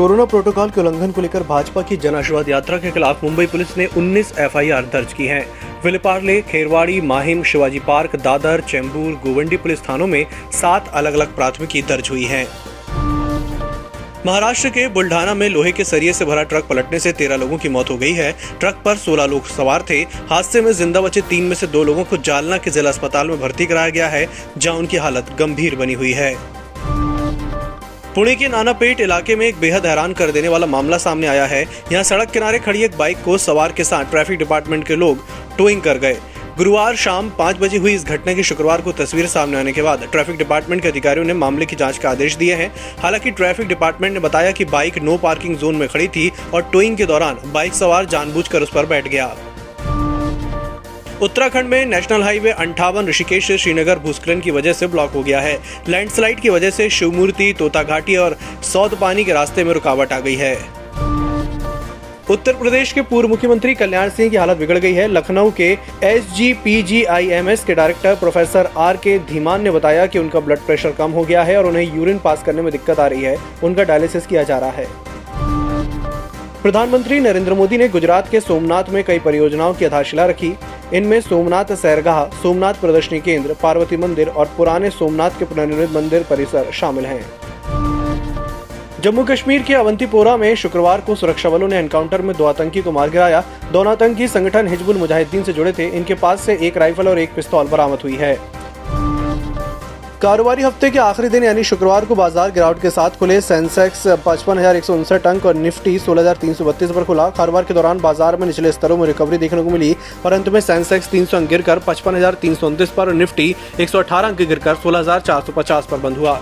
Corona protocol के उल्लंघन को लेकर भाजपा की जन आशीर्वाद यात्रा के खिलाफ मुंबई पुलिस ने 19 एफआईआर दर्ज की हैं। विलेपार्ले, खेरवाड़ी, माहिम, शिवाजी पार्क, दादर, चेंबूर, गोवंडी पुलिस थानों में सात अलग अलग प्राथमिकी दर्ज हुई हैं। महाराष्ट्र के बुल्ढाना में लोहे के सरिये से भरा ट्रक पलटने से तेरह लोगों की मौत हो गई है ट्रक पर 16 लोग सवार थे हादसे में ज़िंदा बचे तीन में से दो लोगों को जालना के जिला अस्पताल में भर्ती कराया गया है, जहाँ उनकी हालत गंभीर बनी हुई है पुणे के नानापेट इलाके में एक बेहद हैरान कर देने वाला मामला सामने आया है। यहाँ सड़क किनारे खड़ी एक बाइक को सवार के साथ ट्रैफ़िक डिपार्टमेंट के लोग टोइंग कर गए। गुरुवार शाम पाँच बजे हुई इस घटना की शुक्रवार को तस्वीर सामने आने के बाद ट्रैफ़िक डिपार्टमेंट के अधिकारियों ने मामले की जाँच का आदेश दिए हैं। हालाँकि ट्रैफ़िक डिपार्टमेंट ने बताया कि बाइक नो पार्किंग जोन में खड़ी थी और टोइंग के दौरान बाइक सवार जानबूझकर उस पर बैठ गया। उत्तराखंड में नेशनल हाईवे अंठावन ऋषिकेश से श्रीनगर भूस्खलन की वजह से ब्लॉक हो गया है। लैंडस्लाइड की वजह से शिवमूर्ति तोता घाटी और सौद पानी के रास्ते में रुकावट आ गई है। उत्तर प्रदेश के पूर्व मुख्यमंत्री कल्याण सिंह की हालत बिगड़ गई है। लखनऊ के S G P G I M S के director professor R K Dhiman ने बताया कि उनका ब्लड प्रेशर कम हो गया है और उन्हें यूरिन पास करने में दिक्कत आ रही है। उनका डायलिसिस किया जा रहा है। प्रधानमंत्री नरेंद्र मोदी ने गुजरात के सोमनाथ में कई परियोजनाओं की आधारशिला रखी। इनमें सोमनाथ सैरगाह, सोमनाथ प्रदर्शनी केंद्र, पार्वती मंदिर और पुराने सोमनाथ के पुनर्निर्मित मंदिर परिसर शामिल हैं। जम्मू कश्मीर के अवंतीपोरा में शुक्रवार को सुरक्षा बलों ने एनकाउंटर में दो आतंकी को मार गिराया। दोनों आतंकी संगठन हिजबुल मुजाहिदीन से जुड़े थे। इनके पास से एक राइफल और एक पिस्तौल बरामद हुई है। कारोबारी हफ़्ते के आखिरी दिन, यानी शुक्रवार को बाज़ार गिरावट के साथ खुले सेंसेक्स पचपन हज़ार एक सौ उनसठ अंक और निफ्टी सोलह हज़ार तीन सौ बत्तीस पर खुला। कारोबार के दौरान बाज़ार में निचले स्तरों में रिकवरी देखने को मिली, परंतु में सेंसेक्स तीन सौ अंक गिरकर पचपन हज़ार तीन सौ उनतीस पर और निफ्टी एक सौ अठारह अंक गिरकर सोलह हज़ार चार सौ पचास पर बंद हुआ।